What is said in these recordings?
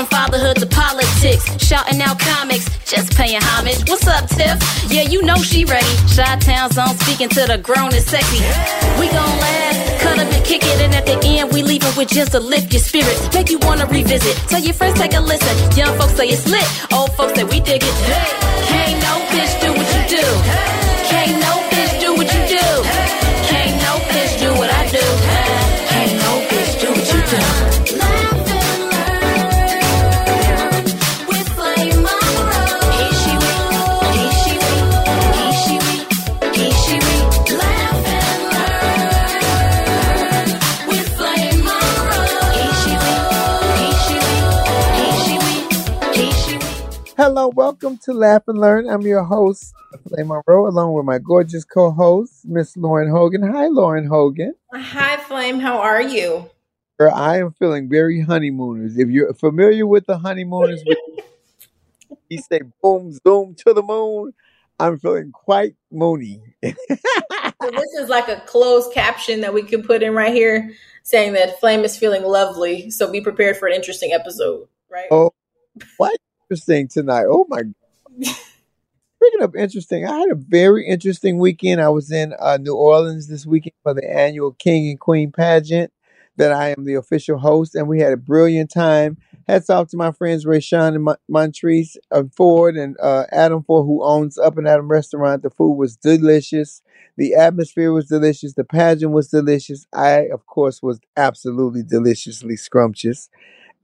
From fatherhood to politics. Shouting out comics, just paying homage. What's up, Tiff? Yeah, you know she ready. Shot Town Zone speaking to the grown and sexy. We gon' laugh, cut up and kick it. And at the end, we leaving with just to lift your spirits. Make you wanna revisit. Tell your friends, take a listen. Young folks say it's lit. Old folks say we dig it. Can't no bitch do what you do. Welcome to Laugh and Learn. I'm your host, Flame Monroe, along with my gorgeous co-host, Miss Lauren Hogan. Hi, Lauren Hogan. Hi, Flame. How are you? I am feeling very honeymooners. If you're familiar with the honeymooners, he say boom, zoom to the moon. I'm feeling quite moony. so this is like a closed caption that we can put in right here saying that Flame is feeling lovely. So be prepared for an interesting episode, right? Oh, what? Interesting tonight. Oh my Bringing up interesting, I had a very interesting weekend. I was in uh, New Orleans this weekend for the annual King and Queen pageant. that I am the official host, and we had a brilliant time. Hats off to my friends Rayshawn and Mon- Montrese uh, Ford and uh, Adam Ford, who owns Up and Adam Restaurant. The food was delicious. The atmosphere was delicious. The pageant was delicious. I, of course, was absolutely deliciously scrumptious.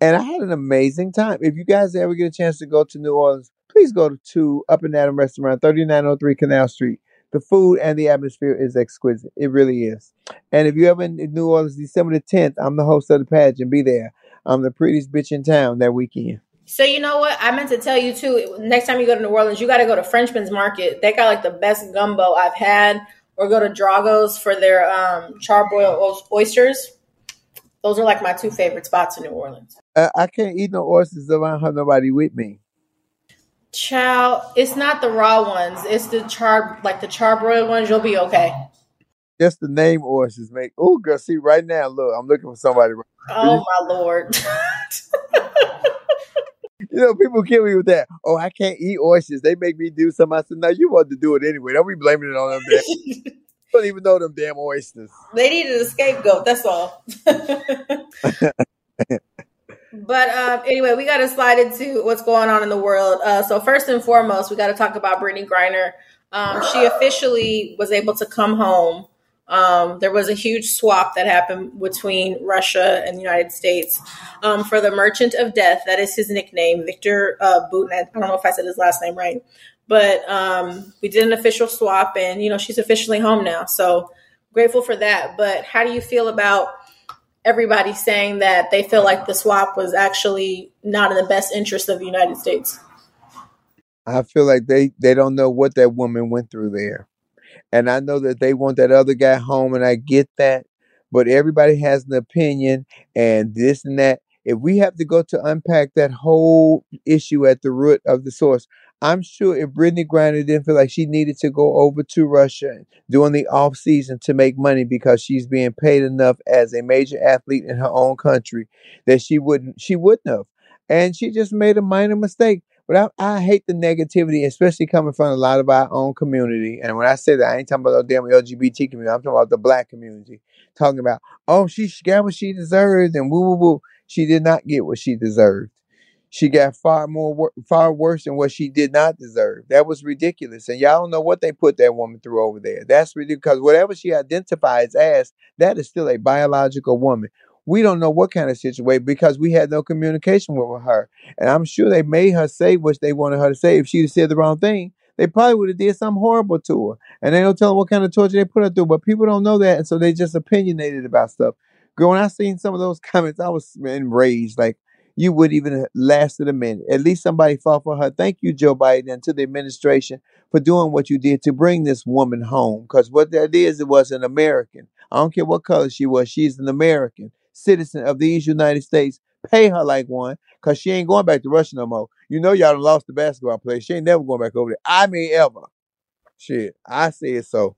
And I had an amazing time. If you guys ever get a chance to go to New Orleans, please go to, Up and Adam Restaurant, 3903 Canal Street. The food and the atmosphere is exquisite. It really is. And if you're ever in New Orleans, December the 10th, I'm the host of the pageant. Be there. I'm the prettiest bitch in town that weekend. So you know what? I meant to tell you too. Next time you go to New Orleans, you got to go to Frenchman's Market. They got like the best gumbo I've had. Or go to Drago's for their um, charboiled oysters. Those are like my two favorite spots in New Orleans. I can't eat no oysters if I don't have nobody with me. Chow, it's not the raw ones. It's the char, like the charbroiled ones. You'll be okay. Just the name oysters make. Oh, girl, see right now. Look, I'm looking for somebody. Oh my lord. you know, people kill me with that. Oh, I can't eat oysters. They make me do something. I said, no, you want to do it anyway. Don't be blaming it on them. Damn. don't even know them damn oysters. They needed a scapegoat. That's all. But uh, anyway, we got to slide into what's going on in the world. Uh, so first and foremost, we got to talk about Brittney Griner. Um, she officially was able to come home. Um, there was a huge swap that happened between Russia and the United States um, for the Merchant of Death. That is his nickname, Victor uh. I don't know if I said his last name right, but um, we did an official swap, and you know she's officially home now. So grateful for that. But how do you feel about? Everybody saying that they feel like the swap was actually not in the best interest of the United States. I feel like they they don't know what that woman went through there. And I know that they want that other guy home and I get that, but everybody has an opinion and this and that. If we have to go to unpack that whole issue at the root of the source, I'm sure if Brittney Griner didn't feel like she needed to go over to Russia during the off season to make money because she's being paid enough as a major athlete in her own country, that she wouldn't she wouldn't have. And she just made a minor mistake. But I, I hate the negativity, especially coming from a lot of our own community. And when I say that, I ain't talking about the damn LGBT community. I'm talking about the black community. Talking about, oh, she got what she deserved and woo woo woo. She did not get what she deserved she got far more far worse than what she did not deserve. That was ridiculous. And y'all don't know what they put that woman through over there. That's ridiculous because whatever she identifies as, that is still a biological woman. We don't know what kind of situation because we had no communication with her. And I'm sure they made her say what they wanted her to say. If she'd said the wrong thing, they probably would have did something horrible to her. And they don't tell them what kind of torture they put her through. But people don't know that, and so they just opinionated about stuff. Girl, when I seen some of those comments, I was enraged. Like, you would even have lasted a minute. At least somebody fought for her. Thank you, Joe Biden, and to the administration for doing what you did to bring this woman home. Because what that is, it was an American. I don't care what color she was. She's an American citizen of these United States. Pay her like one, because she ain't going back to Russia no more. You know y'all lost the basketball player. She ain't never going back over there. I mean ever. Shit. I say it so.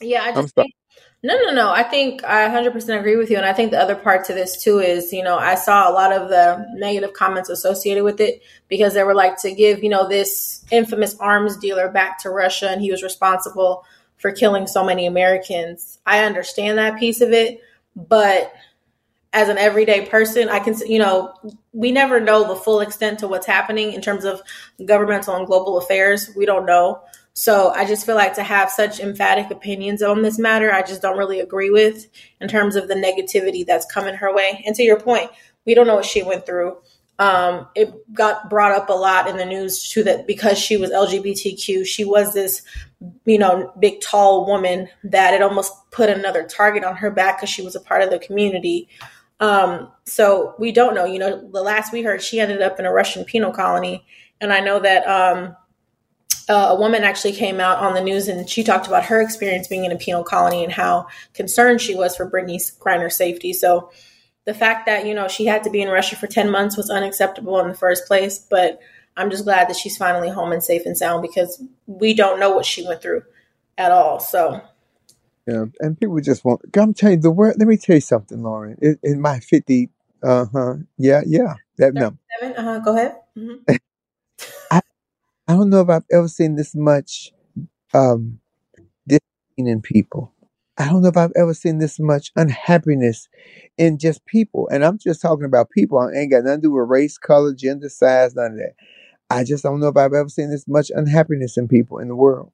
Yeah, I just think no, no, no. I think I 100% agree with you. And I think the other part to this too is, you know, I saw a lot of the negative comments associated with it because they were like to give, you know, this infamous arms dealer back to Russia and he was responsible for killing so many Americans. I understand that piece of it, but as an everyday person, I can, you know, we never know the full extent to what's happening in terms of governmental and global affairs. We don't know. So I just feel like to have such emphatic opinions on this matter, I just don't really agree with in terms of the negativity that's coming her way. And to your point, we don't know what she went through. Um, it got brought up a lot in the news too that because she was LGBTQ, she was this, you know, big tall woman that it almost put another target on her back because she was a part of the community. Um, so we don't know. You know, the last we heard, she ended up in a Russian penal colony, and I know that um, uh, a woman actually came out on the news and she talked about her experience being in a penal colony and how concerned she was for Brittney Griner's safety. So the fact that you know she had to be in Russia for ten months was unacceptable in the first place. But I'm just glad that she's finally home and safe and sound because we don't know what she went through at all. So. Yeah, and people just want. I'm telling you the word. Let me tell you something, Lauren. In, in my 50, uh huh, yeah, yeah, that number. Uh huh. Go ahead. Mm-hmm. I don't know if I've ever seen this much um disdain in people. I don't know if I've ever seen this much unhappiness in just people. And I'm just talking about people. I ain't got nothing to do with race, color, gender, size, none of that. I just don't know if I've ever seen this much unhappiness in people in the world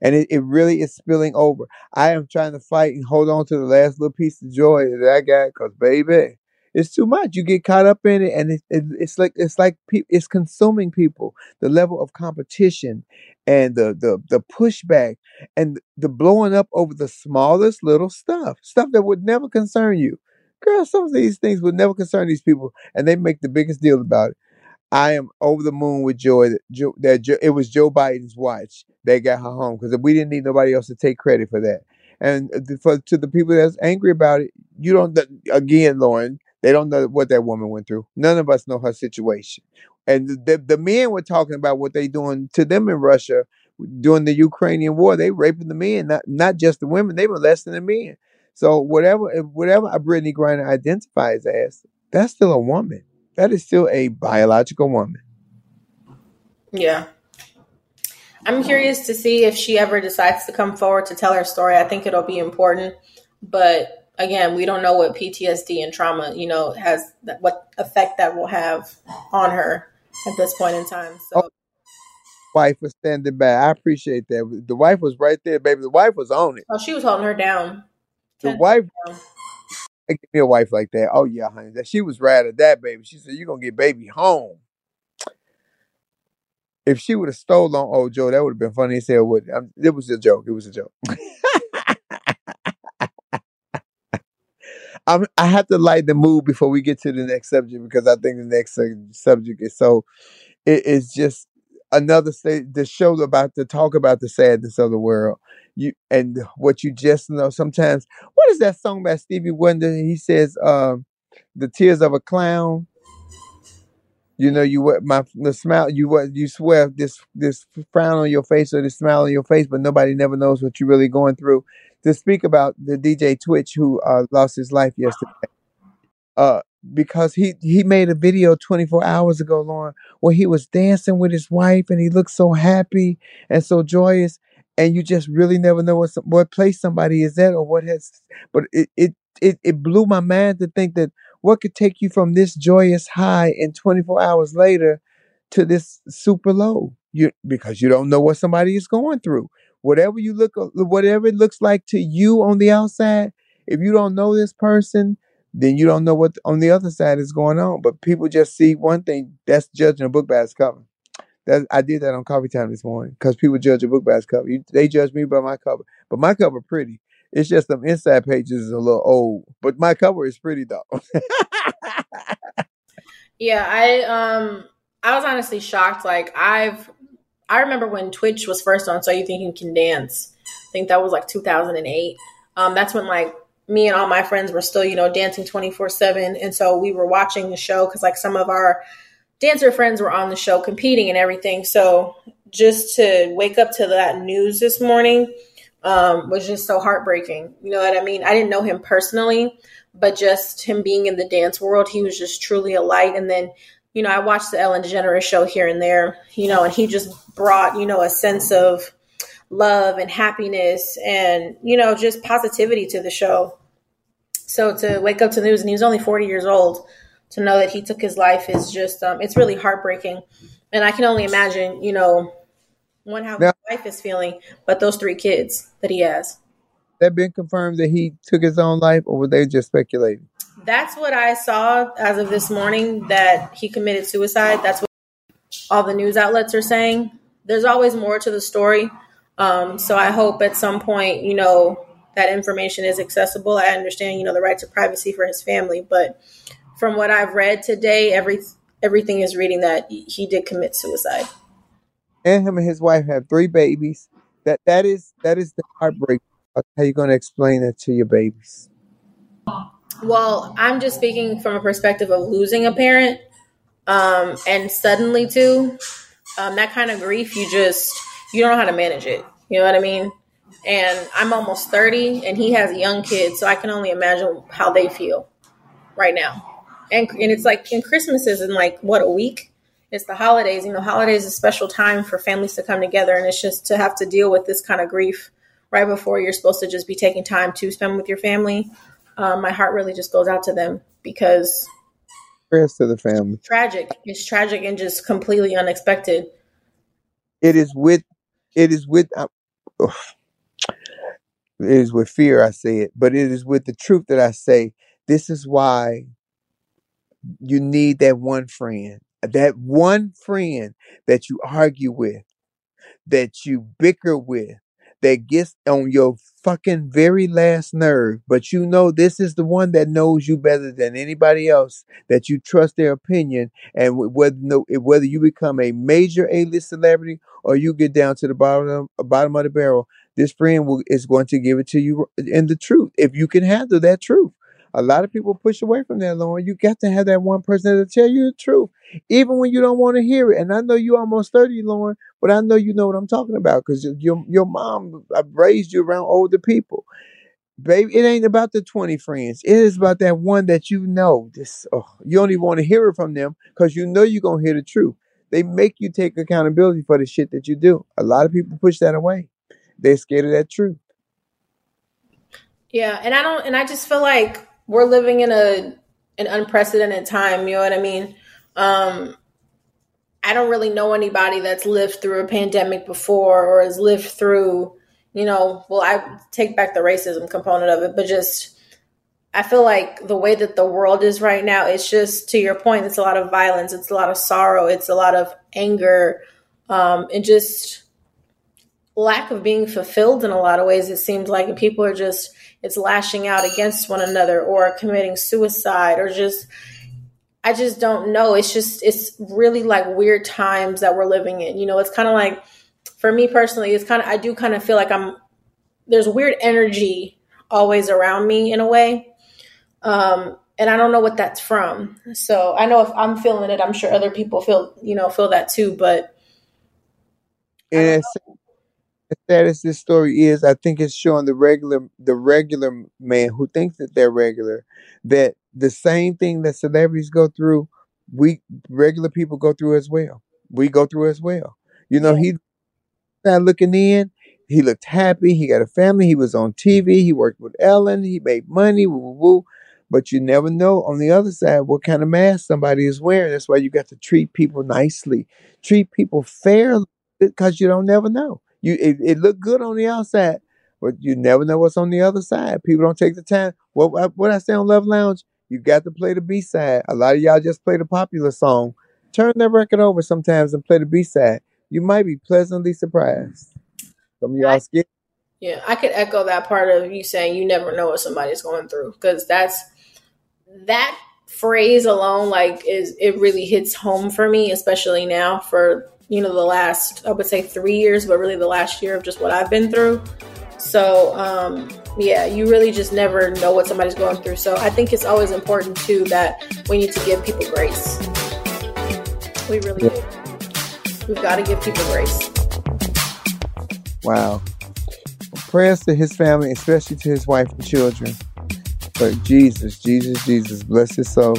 and it, it really is spilling over. I am trying to fight and hold on to the last little piece of joy that I got, cause baby, it's too much. You get caught up in it, and it, it, it's like it's like pe- it's consuming people. The level of competition and the the the pushback and the blowing up over the smallest little stuff, stuff that would never concern you. Girl, some of these things would never concern these people, and they make the biggest deal about it. I am over the moon with joy that, Joe, that Joe, it was Joe Biden's watch that got her home because we didn't need nobody else to take credit for that. And uh, for to the people that's angry about it, you don't. Again, Lauren, they don't know what that woman went through. None of us know her situation. And the the men were talking about what they doing to them in Russia during the Ukrainian war. They raping the men, not not just the women. They were molesting the men. So whatever whatever Brittney Griner identifies as, that's still a woman that is still a biological woman. Yeah. I'm curious to see if she ever decides to come forward to tell her story. I think it'll be important, but again, we don't know what PTSD and trauma, you know, has what effect that will have on her at this point in time. So, oh, wife was standing by. I appreciate that. The wife was right there, baby. The wife was on it. Oh, she was holding her down. The wife, down give me a wife like that. Oh yeah, honey. That she was right at that baby. She said, You're gonna get baby home. If she would have stolen on old Joe, that would have been funny as hell. Would it was a joke. It was a joke. I'm, I have to light the mood before we get to the next subject because I think the next subject is so. It is just another state the show about to talk about the sadness of the world. You and what you just know sometimes what is that song by stevie wonder? He says um the tears of a clown. You know you what my the smile you what you swear this this frown on your face or this smile on your face but nobody never knows what you're really going through to speak about the dj twitch who uh, lost his life yesterday uh because he he made a video 24 hours ago, Lauren, where he was dancing with his wife and he looked so happy and so joyous. And you just really never know what some, what place somebody is at or what has. But it it it, it blew my mind to think that what could take you from this joyous high and 24 hours later to this super low you because you don't know what somebody is going through whatever you look whatever it looks like to you on the outside if you don't know this person then you don't know what on the other side is going on. But people just see one thing. That's judging a book by its cover. That I did that on Coffee Time this morning because people judge a book by its cover. You, they judge me by my cover, but my cover pretty. It's just some inside pages is a little old, but my cover is pretty though. yeah, I um I was honestly shocked. Like I've I remember when Twitch was first on So You Think You Can Dance. I think that was like 2008. Um, that's when like me and all my friends were still, you know, dancing 24 7. And so we were watching the show because, like, some of our dancer friends were on the show competing and everything. So just to wake up to that news this morning um, was just so heartbreaking. You know what I mean? I didn't know him personally, but just him being in the dance world, he was just truly a light. And then, you know, I watched the Ellen DeGeneres show here and there, you know, and he just brought, you know, a sense of love and happiness and you know just positivity to the show. So to wake up to the news and he was only 40 years old to know that he took his life is just um, it's really heartbreaking. And i can only imagine you know one how now, his wife is feeling but those three kids that he has. That been confirmed that he took his own life or were they just speculating that's what i saw as of this morning that he committed suicide that's what all the news outlets are saying there's always more to the story um, so I hope at some point, you know, that information is accessible. I understand, you know, the right to privacy for his family, but from what I've read today, every everything is reading that he did commit suicide. And him and his wife have three babies. That that is that is the heartbreak. How you going to explain that to your babies? Well, I'm just speaking from a perspective of losing a parent, um, and suddenly too, um, that kind of grief. You just you don't know how to manage it. You know what I mean? And I'm almost 30 and he has young kids, so I can only imagine how they feel right now. And and it's like and Christmas is in like what a week. It's the holidays. You know, holidays is a special time for families to come together and it's just to have to deal with this kind of grief right before you're supposed to just be taking time to spend with your family, um, my heart really just goes out to them because prayers to the family. Tragic. It's tragic and just completely unexpected. It is with, it is with, uh, it is with fear I say it, but it is with the truth that I say. This is why you need that one friend, that one friend that you argue with, that you bicker with, that gets on your fucking very last nerve, but you know this is the one that knows you better than anybody else, that you trust their opinion, and whether no, eh, whether you become a major A-list celebrity or you get down to the bottom of, bottom of the barrel, this friend will, is going to give it to you in the truth if you can handle that truth. A lot of people push away from that, Lauren. You got to have that one person to tell you the truth, even when you don't want to hear it. And I know you almost 30, Lauren, but I know you know what I'm talking about because your your mom raised you around older people. Baby, it ain't about the 20 friends. It is about that one that you know. This oh, you don't even want to hear it from them because you know you're gonna hear the truth. They make you take accountability for the shit that you do. A lot of people push that away. They're scared of that truth. Yeah, and I don't and I just feel like we're living in a an unprecedented time, you know what I mean? Um I don't really know anybody that's lived through a pandemic before or has lived through, you know, well, I take back the racism component of it, but just I feel like the way that the world is right now, it's just to your point, it's a lot of violence, it's a lot of sorrow, it's a lot of anger, um, and just lack of being fulfilled in a lot of ways. It seems like And people are just it's lashing out against one another or committing suicide or just I just don't know. It's just it's really like weird times that we're living in. You know, it's kind of like for me personally, it's kind of I do kind of feel like I'm there's weird energy always around me in a way. Um and I don't know what that's from. So I know if I'm feeling it, I'm sure other people feel, you know, feel that too, but and as sad as this story is, I think it's showing the regular the regular man who thinks that they're regular that the same thing that celebrities go through, we regular people go through as well. We go through as well. You know, he not looking in. He looked happy. He got a family. He was on TV. He worked with Ellen. He made money. Woo, woo, woo. But you never know on the other side what kind of mask somebody is wearing. That's why you got to treat people nicely, treat people fairly, because you don't never know. You it, it looked good on the outside, but you never know what's on the other side. People don't take the time. What what I say on Love Lounge, you got to play the B side. A lot of y'all just play the popular song. Turn that record over sometimes and play the B side. You might be pleasantly surprised. Some of y'all skip. Yeah, I could echo that part of you saying you never know what somebody's going through because that's that phrase alone like is it really hits home for me especially now for you know, the last, I would say three years, but really the last year of just what I've been through. So, um, yeah, you really just never know what somebody's going through. So I think it's always important too that we need to give people grace. We really do. We've got to give people grace. Wow. Prayers to his family, especially to his wife and children. But Jesus, Jesus, Jesus, bless his soul.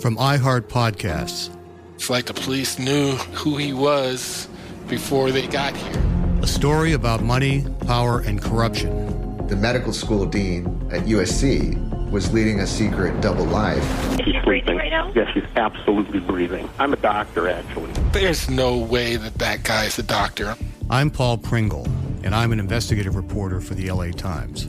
From iHeart Podcasts. It's like the police knew who he was before they got here. A story about money, power, and corruption. The medical school dean at USC was leading a secret double life. He's breathing right now? Yes, he's absolutely breathing. I'm a doctor, actually. There's no way that that guy is a doctor. I'm Paul Pringle, and I'm an investigative reporter for the LA Times.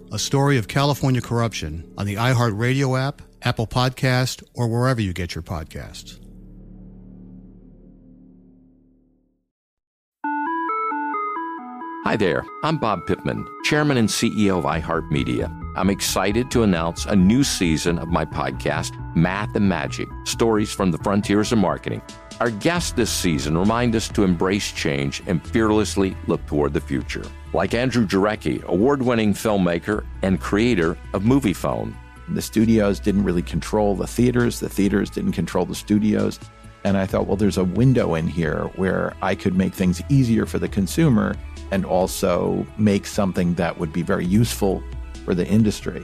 a story of California corruption on the iHeartRadio app, Apple Podcast, or wherever you get your podcasts. Hi there, I'm Bob Pittman, Chairman and CEO of iHeartMedia. I'm excited to announce a new season of my podcast, Math and Magic Stories from the Frontiers of Marketing. Our guests this season remind us to embrace change and fearlessly look toward the future. Like Andrew Jarecki, award winning filmmaker and creator of Moviefone. The studios didn't really control the theaters, the theaters didn't control the studios. And I thought, well, there's a window in here where I could make things easier for the consumer and also make something that would be very useful for the industry.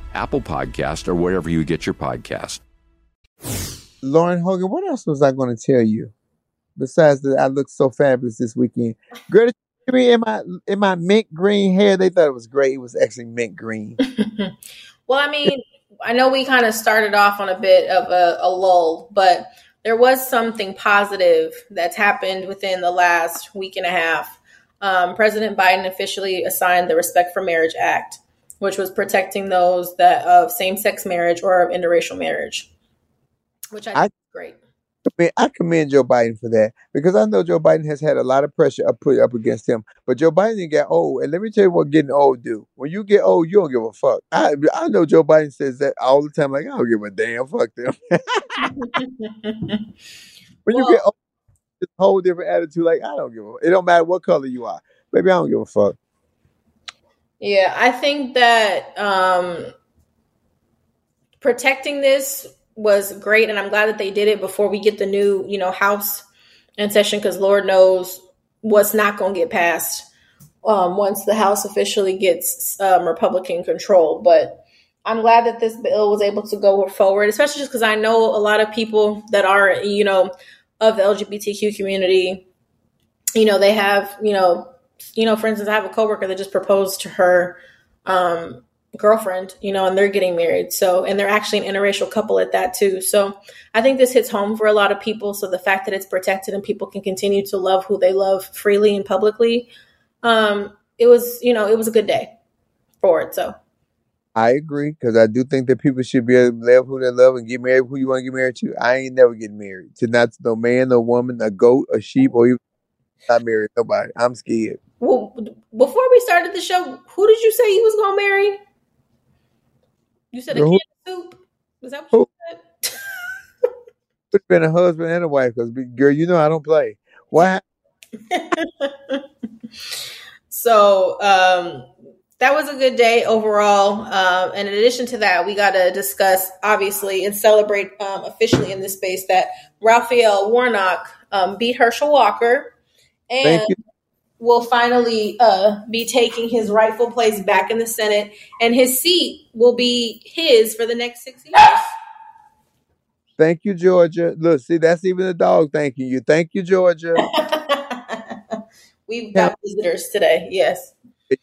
Apple Podcast, or wherever you get your podcast. Lauren Hogan, what else was I going to tell you? Besides that, I look so fabulous this weekend. Greta in my in my mint green hair, they thought it was great. It was actually mint green. well, I mean, I know we kind of started off on a bit of a, a lull, but there was something positive that's happened within the last week and a half. Um, President Biden officially assigned the Respect for Marriage Act, which was protecting those that of same-sex marriage or of interracial marriage, which I, I think is great. I commend Joe Biden for that because I know Joe Biden has had a lot of pressure up put up against him. But Joe Biden didn't get old, and let me tell you what getting old do. When you get old, you don't give a fuck. I I know Joe Biden says that all the time. Like I don't give a damn. Fuck them. when you get old, it's a whole different attitude. Like I don't give a. It don't matter what color you are. Maybe I don't give a fuck. Yeah, I think that um, protecting this was great, and I'm glad that they did it before we get the new, you know, House in session because Lord knows what's not going to get passed um, once the House officially gets um, Republican control. But I'm glad that this bill was able to go forward, especially just because I know a lot of people that are, you know, of the LGBTQ community. You know, they have, you know, you know, for instance, I have a coworker that just proposed to her um, girlfriend, you know, and they're getting married. So, and they're actually an interracial couple at that too. So, I think this hits home for a lot of people. So, the fact that it's protected and people can continue to love who they love freely and publicly, um, it was, you know, it was a good day for it. So, I agree because I do think that people should be able to love who they love and get married who you want to get married to. I ain't never getting married to not no man, no woman, a goat, a sheep, or even not married nobody. I'm scared. Well, before we started the show, who did you say you was gonna marry? You said a can of soup. Was that what you said? would have been a husband and a wife because, girl, you know I don't play. What? So um, that was a good day overall. Um, and in addition to that, we got to discuss, obviously, and celebrate um, officially in this space that Raphael Warnock um, beat Herschel Walker and Thank you. Will finally uh, be taking his rightful place back in the Senate, and his seat will be his for the next six years. Thank you, Georgia. Look, see, that's even the dog thanking you. Thank you, Georgia. We've Yeah, got visitors today. Yes.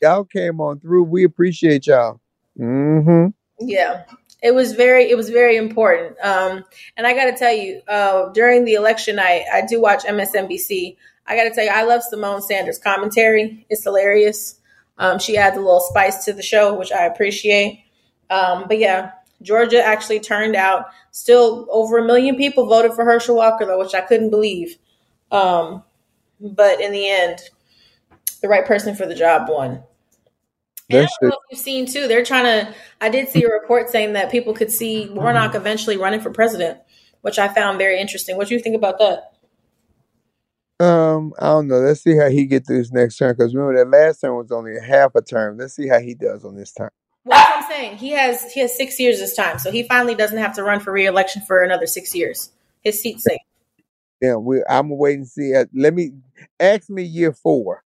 y'all came on through. We appreciate y'all. Mm-hmm. Yeah. It was very it was very important. Um and I got to tell you, uh during the election night, I do watch MSNBC. I got to tell you I love Symone Sanders commentary. It's hilarious. Um she adds a little spice to the show, which I appreciate. Um but yeah, Georgia actually turned out still over a million people voted for Herschel Walker though, which I couldn't believe. Um but in the end, the right person for the job won. And I That don't know if you've seen too. They're trying to. I did see a report saying that people could see Warnock eventually running for president, which I found very interesting. What do you think about that? Um, I don't know. Let's see how he get through his next term. Because remember that last term was only a half a term. Let's see how he does on this term. Well, that's what I'm saying. He has he has six years this time, so he finally doesn't have to run for reelection for another six years. His seat's safe. Yeah, we. I'm gonna wait and see. Uh, Let me ask me year four.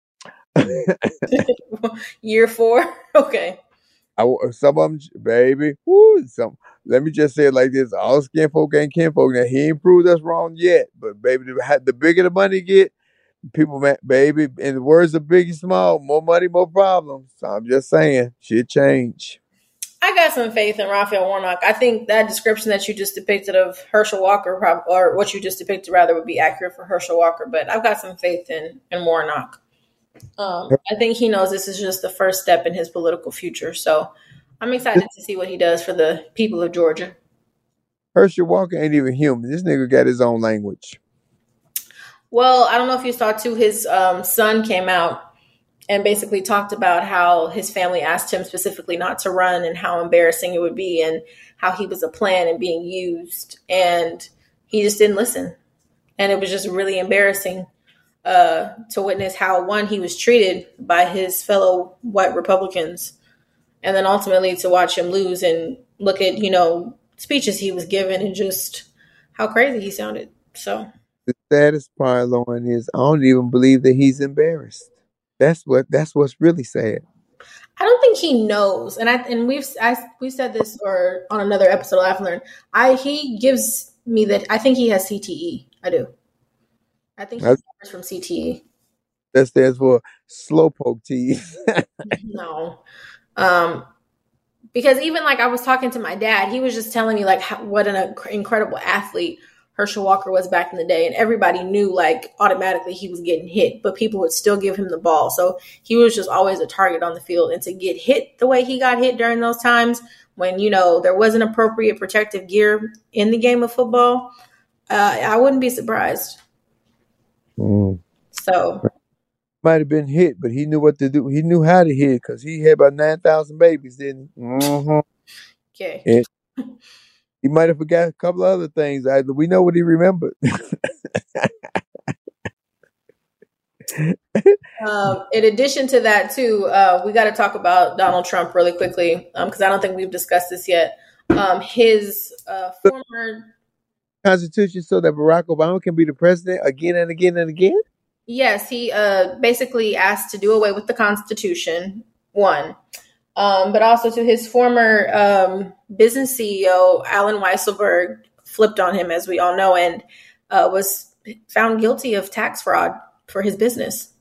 Year four. Okay. I, some of them, baby. Woo, some. Let me just say it like this: all skin folk ain't kin folk. Now he ain't proved us wrong yet, but baby, the, the bigger the money get, people, man, baby. In the words of Biggie Small, more money, more problems. So I'm just saying, shit change. I got some faith in Raphael Warnock. I think that description that you just depicted of Herschel Walker, or what you just depicted rather, would be accurate for Herschel Walker. But I've got some faith in in Warnock. Um, I think he knows this is just the first step in his political future. So I'm excited to see what he does for the people of Georgia. Herschel Walker ain't even human. This nigga got his own language. Well, I don't know if you saw too. His um, son came out and basically talked about how his family asked him specifically not to run and how embarrassing it would be and how he was a plan and being used and he just didn't listen and it was just really embarrassing uh, to witness how one he was treated by his fellow white republicans and then ultimately to watch him lose and look at you know speeches he was given and just how crazy he sounded so The saddest part, Lauren, is I don't even believe that he's embarrassed. That's what. That's what's really sad. I don't think he knows, and I and we've I we said this or on another episode. I've learned I he gives me that I think he has CTE. I do. I think suffers from. CTE. that stands for slowpoke teeth. No, um, because even like I was talking to my dad, he was just telling me like how, what an incredible athlete Herschel Walker was back in the day, and everybody knew like automatically he was getting hit, but people would still give him the ball. So he was just always a target on the field, and to get hit the way he got hit during those times when you know there wasn't appropriate protective gear in the game of football, uh, I wouldn't be surprised. Mm. So Might have been hit, but he knew what to do. He knew how to hit because he had about nine thousand babies, didn't he? hmm okay, And he might have forgot a couple of other things. I, we know what he remembered. um, in addition to that, too, uh, we got to talk about Donald Trump really quickly because um, I don't think we've discussed this yet. Um, his uh, former Constitution so that Barack Obama can be the president again and again and again. Yes, he uh, basically asked to do away with the Constitution. One, um, but also to his former um, business CEO, Allen Weisselberg, flipped on him, as we all know, and uh, was found guilty of tax fraud for his business.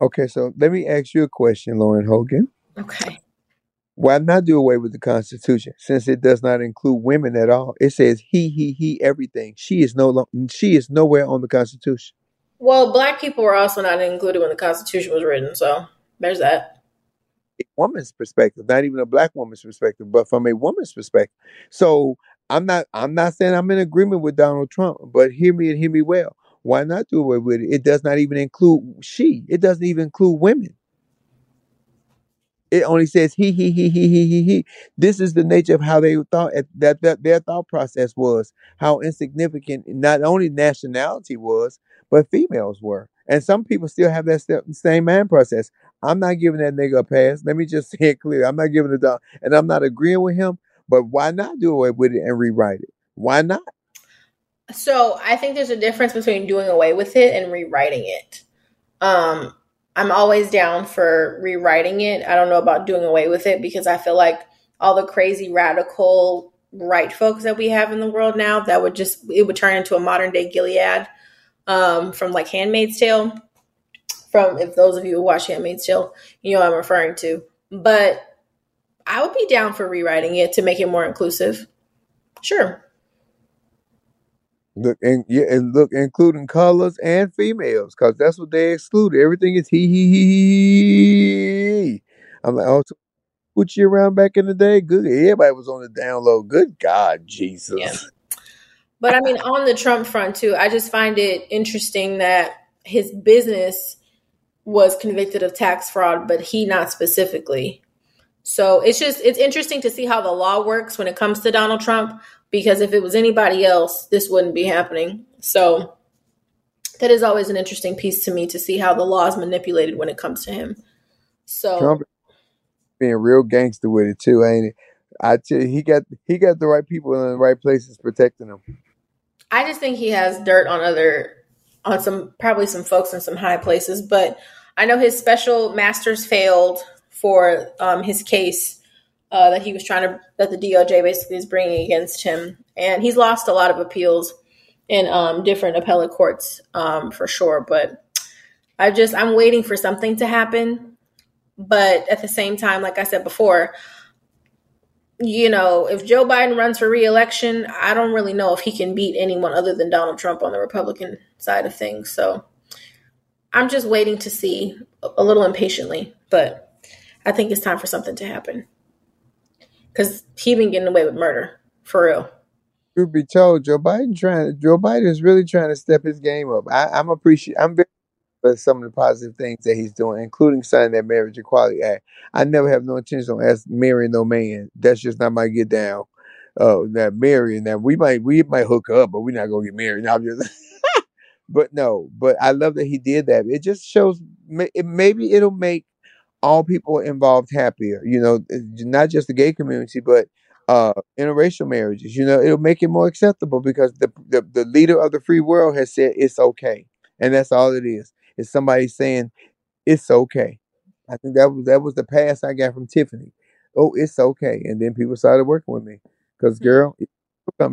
Okay, so let me ask you a question, Lauren Hogan. Okay. Why not do away with the Constitution since it does not include women at all? It says he, he, he, everything. She is no lo- she is nowhere on the Constitution. Well, black people were also not included when the Constitution was written, so there's that. A woman's perspective, not even a black woman's perspective, but from a woman's perspective. So I'm not I'm not saying I'm in agreement with Donald Trump, but hear me and hear me well. Why not do away with it? It does not even include she. It doesn't even include women. It only says he, he, he, he, he, he, he. This is the nature of how they thought that, that their thought process was, how insignificant not only nationality was, but females were. And some people still have that same man process. I'm not giving that nigga a pass. Let me just say it clear. I'm not giving it down, and I'm not agreeing with him. But why not do away with it and rewrite it? Why not? So I think there's a difference between doing away with it and rewriting it. Um, I'm always down for rewriting it. I don't know about doing away with it because I feel like all the crazy radical right folks that we have in the world now that would just it would turn into a modern day Gilead um, from like Handmaid's Tale. From if those of you who watch Handmaid's Tale, you know I'm referring to. But I would be down for rewriting it to make it more inclusive. Sure. Look and yeah, and look, including colors and females, because that's what they excluded. Everything is he he he he. I'm like, oh, put you around back in the day. Good, everybody was on the download. Good God, Jesus. Yeah. But I mean, on the Trump front too, I just find it interesting that his business was convicted of tax fraud, but he not specifically. So it's just it's interesting to see how the law works when it comes to Donald Trump because if it was anybody else, this wouldn't be happening. So that is always an interesting piece to me to see how the law is manipulated when it comes to him. So Trump being real gangster with it too, ain't it? I tell you, he got he got the right people in the right places protecting him. I just think he has dirt on other on some probably some folks in some high places, but I know his special masters failed for um, his case uh, that he was trying to that the DOJ basically is bringing against him, and he's lost a lot of appeals in um, different appellate courts um, for sure. But I just I'm waiting for something to happen, but at the same time, like I said before, you know, if Joe Biden runs for reelection, I don't really know if he can beat anyone other than Donald Trump on the Republican side of things. So I'm just waiting to see a little impatiently, but I think it's time for something to happen. Because he been getting away with murder, for real. Truth be told, Joe Biden trying. Joe Biden is really trying to step his game up. I, I'm appreciate. I'm very for some of the positive things that he's doing, including signing that Marriage Equality Act. I never have no intention on as marrying no man. That's just not my get down. Uh, that marrying that we might we might hook up, but we're not gonna get married. I'm just. but no, but I love that he did that. It just shows. Maybe it'll make all people involved happier. You know, eh, not just the gay community, but uh, interracial marriages. You know, it'll make it more acceptable because the, the the leader of the free world has said it's okay, and that's all it is. It's somebody saying it's okay. I think that was that was the pass I got from Tiffany. Oh, it's okay, and then people started working with me because mm-hmm. girl,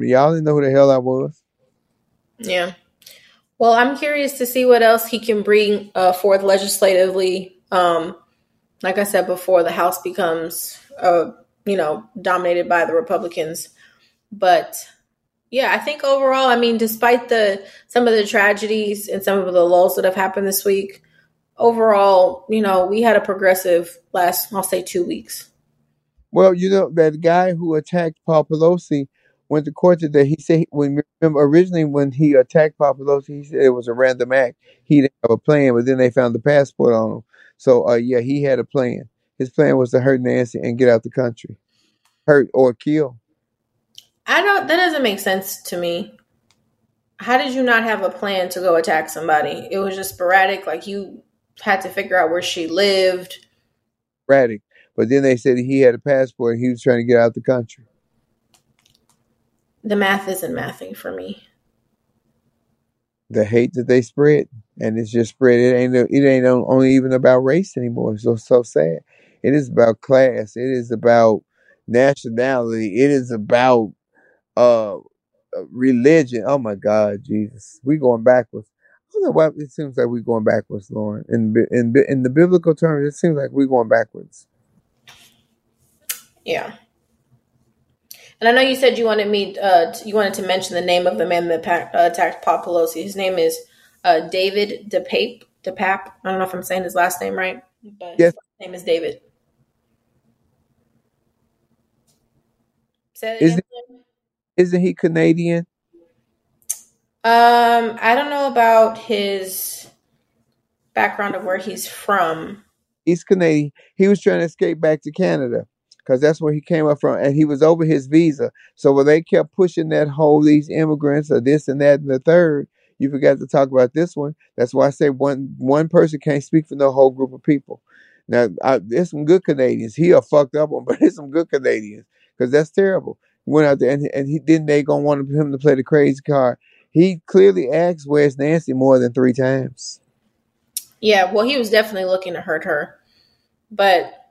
y'all didn't know who the hell I was. Yeah. Well, I'm curious to see what else he can bring uh, forth legislatively. Um, like I said before, the House becomes, uh, you know, dominated by the Republicans. But yeah, I think overall, I mean, despite the some of the tragedies and some of the lulls that have happened this week, overall, you know, we had a progressive last, I'll say, two weeks. Well, you know, that guy who attacked Paul Pelosi went to court today. He said when remember originally when he attacked Paul Pelosi, he said it was a random act. He didn't have a plan, but then they found the passport on him. So uh, yeah, he had a plan. His plan was to hurt Nancy and get out the country, hurt or kill. I don't. That doesn't make sense to me. how did you not have a plan to go attack somebody? It was just sporadic. Like you had to figure out where she lived. Sporadic. But then they said he had a passport and he was trying to get out the country. The math isn't mathing for me. The hate that they spread, and it's just spread. It ain't. It ain't only even about race anymore. It's so so sad. It is about class. It is about nationality. It is about uh religion. Oh my God, Jesus, we going backwards. I don't know why it seems like we're going backwards, Lauren. In in in the biblical terms, it seems like we're going backwards. Yeah. And I know you said you wanted me, uh, you wanted to mention the name of the man that uh, attacked Paul Pelosi. His name is uh, David DePape. DePape. I don't know if I'm saying his last name right, but yes. his name is David. Isn't, isn't he Canadian? Um, I don't know about his background of where he's from. He's Canadian. He was trying to escape back to Canada because that's where he came up from, and he was over his visa. So when they kept pushing that whole these immigrants or this and that and the third, you forgot to talk about this one. That's why I say one one person can't speak for no whole group of people. Now, I, there's some good Canadians. He a fucked up one, but there's some good Canadians because that's terrible. Went out there and, and he didn't they gonna want him to play the crazy card. He clearly asked where's Nancy more than three times. Yeah, well, he was definitely looking to hurt her, but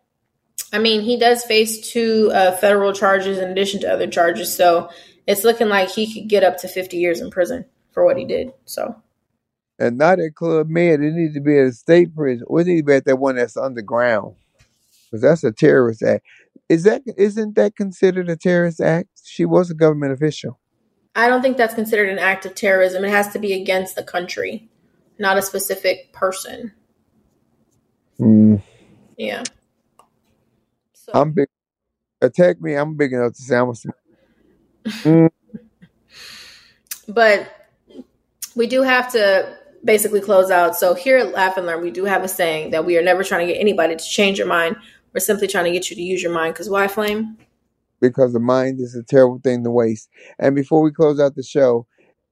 I mean, he does face two uh, federal charges in addition to other charges, so it's looking like he could get up to 50 years in prison for what he did. So, and not at Club Med. It needs to be at a state prison. Or it needs to be at that one that's underground, because that's a terrorist act. Is that isn't that considered a terrorist act? She was a government official. I don't think that's considered an act of terrorism. It has to be against the country, not a specific person. Mm. Yeah. So. I'm big. Attack me. I'm big enough to say I'm a. Mm. but we do have to basically close out. So here at Laugh and Learn, we do have a saying that we are never trying to get anybody to change your mind. We're simply trying to get you to use your mind. Because why, Flame? Because the mind is a terrible thing to waste. And before we close out the show,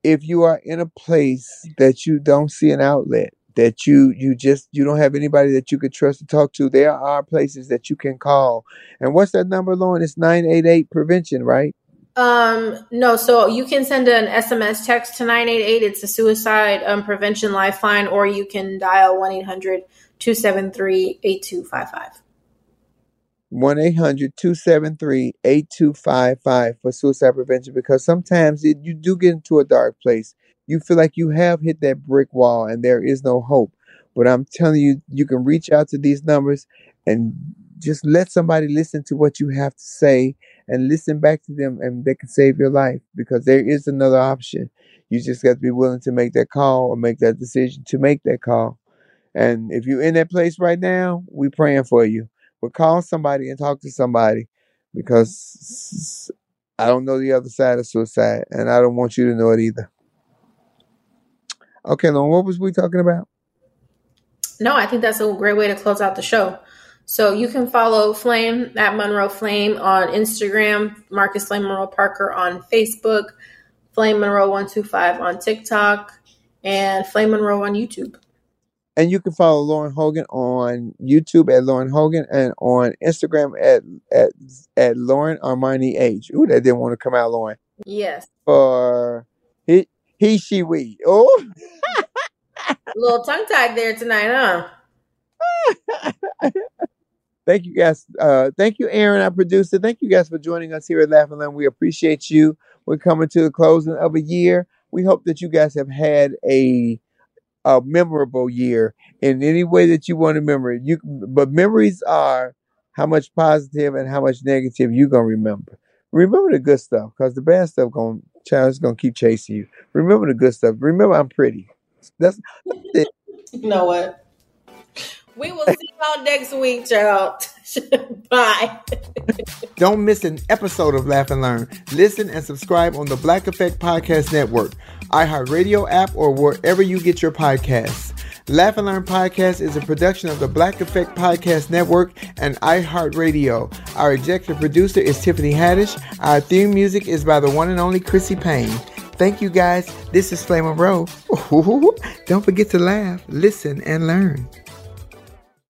if you are in a place that you don't see an outlet, that you you just you don't have anybody that you could trust to talk to, there are places that you can call. And what's that number, Lauren? It's nine eight eight prevention, right? Um, no, so you can send an SMS text to 988. It's a suicide um, prevention lifeline, or you can dial 1 800 273 8255. 1 800 273 8255 for suicide prevention because sometimes it, you do get into a dark place. You feel like you have hit that brick wall and there is no hope. But I'm telling you, you can reach out to these numbers and just let somebody listen to what you have to say and listen back to them and they can save your life because there is another option. You just got to be willing to make that call or make that decision to make that call. And if you're in that place right now, we're praying for you. But call somebody and talk to somebody because I don't know the other side of suicide and I don't want you to know it either. Okay, Lauren, what was we talking about? No, I think that's a great way to close out the show. So you can follow Flame at Monroe Flame on Instagram, Marcus Flame Monroe Parker on Facebook, Flame Monroe 125 on TikTok, and Flame Monroe on YouTube. And you can follow Lauren Hogan on YouTube at Lauren Hogan and on Instagram at at at Lauren Armani H. Ooh, that didn't want to come out, Lauren. Yes. For he she we. Oh. A little tongue tied there tonight, huh? thank you guys. Uh, thank you, Aaron, our producer. Thank you guys for joining us here at Laugh and Learn. We appreciate you. We're coming to the closing of a year. We hope that you guys have had a a memorable year in any way that you want to remember it. You, but memories are how much positive and how much negative you gonna remember. Remember the good stuff, because the bad stuff going child's gonna keep chasing you. Remember the good stuff. Remember I'm pretty. That's, that's it. You know what? We will see y'all next week, child. Bye. Don't miss an episode of Laugh and Learn. Listen and subscribe on the Black Effect Podcast Network, iHeartRadio app, or wherever you get your podcasts. Laugh and Learn Podcast is a production of the Black Effect Podcast Network and iHeartRadio. Our executive producer is Tiffany Haddish. Our theme music is by the one and only Chrissy Payne. Thank you guys. This is Flame Row. Don't forget to laugh, listen, and learn.